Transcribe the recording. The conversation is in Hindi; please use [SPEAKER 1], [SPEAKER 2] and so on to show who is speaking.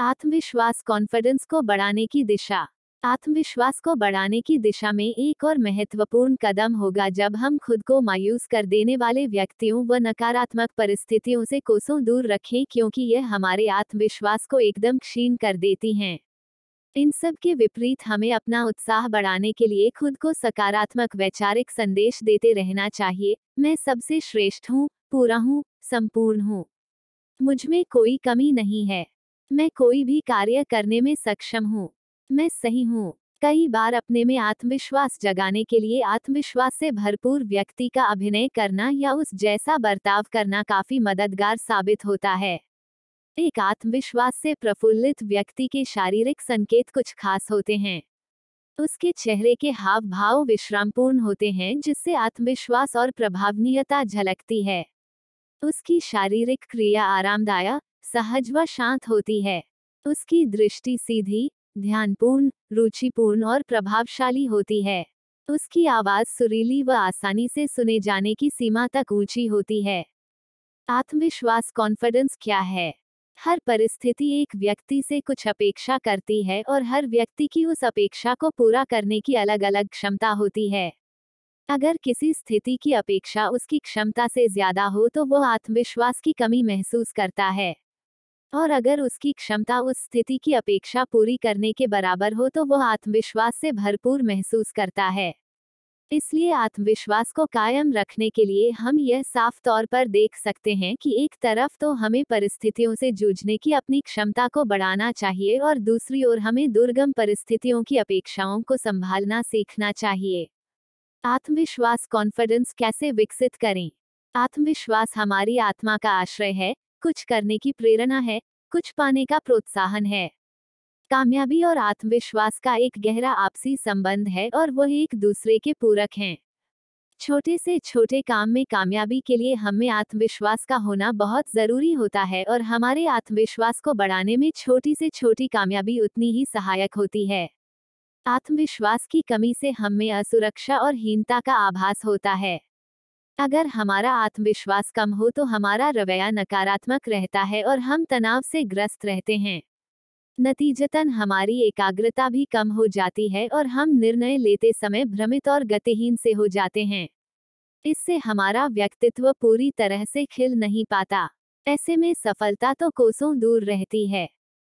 [SPEAKER 1] आत्मविश्वास कॉन्फिडेंस को बढ़ाने की दिशा। आत्मविश्वास को बढ़ाने की दिशा में एक और महत्वपूर्ण कदम होगा जब हम खुद को मायूस कर देने वाले व्यक्तियों व नकारात्मक परिस्थितियों से कोसों दूर रखें क्योंकि यह हमारे आत्मविश्वास को एकदम क्षीण कर देती हैं। इन सब के विपरीत हमें अपना उत्साह बढ़ाने के लिए खुद को सकारात्मक वैचारिक संदेश देते रहना चाहिए। मैं सबसे श्रेष्ठ हूँ, पूरा हूँ, संपूर्ण हूँ। मुझमें कोई कमी नहीं है। मैं कोई भी कार्य करने में सक्षम हूँ। मैं सही हूँ। कई बार अपने में आत्मविश्वास जगाने के लिए आत्मविश्वास से भरपूर व्यक्ति का अभिनय करना या उस जैसा बर्ताव करना काफ़ी मददगार साबित होता है। एक आत्मविश्वास से प्रफुल्लित व्यक्ति के शारीरिक संकेत कुछ खास होते हैं। उसके चेहरे के हाव भाव विश्रामपूर्ण होते हैं, जिससे आत्मविश्वास और प्रभावनीयता झलकती है। उसकी शारीरिक क्रिया आरामदायक सहज व शांत होती है। उसकी दृष्टि सीधी, ध्यानपूर्ण, रुचिपूर्ण और प्रभावशाली होती है। उसकी आवाज़ सुरीली व आसानी से सुने जाने की सीमा तक ऊँची होती है। आत्मविश्वास कॉन्फिडेंस क्या है? हर परिस्थिति एक व्यक्ति से कुछ अपेक्षा करती है और हर व्यक्ति की उस अपेक्षा को पूरा करने की अलग अलग क्षमता होती है। अगर किसी स्थिति की अपेक्षा उसकी क्षमता से ज़्यादा हो तो वह आत्मविश्वास की कमी महसूस करता है। और अगर उसकी क्षमता उस स्थिति की अपेक्षा पूरी करने के बराबर हो तो वह आत्मविश्वास से भरपूर महसूस करता है। इसलिए आत्मविश्वास को कायम रखने के लिए हम यह साफ़ तौर पर देख सकते हैं कि एक तरफ़ तो हमें परिस्थितियों से जूझने की अपनी क्षमता को बढ़ाना चाहिए और दूसरी ओर हमें दुर्गम परिस्थितियों की अपेक्षाओं को संभालना सीखना चाहिए। आत्मविश्वास कॉन्फिडेंस कैसे विकसित करें? आत्मविश्वास हमारी आत्मा का आश्रय है कुछ करने की प्रेरणा है, कुछ पाने का प्रोत्साहन है। कामयाबी और आत्मविश्वास का एक गहरा आपसी संबंध है और वह एक दूसरे के पूरक हैं। छोटे से छोटे काम में कामयाबी के लिए हमें आत्मविश्वास का होना बहुत ज़रूरी होता है और हमारे आत्मविश्वास को बढ़ाने में छोटी से छोटी कामयाबी उतनी ही सहायक होती है। आत्मविश्वास की कमी से हमें असुरक्षा और हीनता का आभास होता है। अगर हमारा आत्मविश्वास कम हो तो हमारा रवैया नकारात्मक रहता है और हम तनाव से ग्रस्त रहते हैं। नतीजतन हमारी एकाग्रता भी कम हो जाती है और हम निर्णय लेते समय भ्रमित और गतिहीन से हो जाते हैं। इससे हमारा व्यक्तित्व पूरी तरह से खिल नहीं पाता। ऐसे में सफलता तो कोसों दूर रहती है।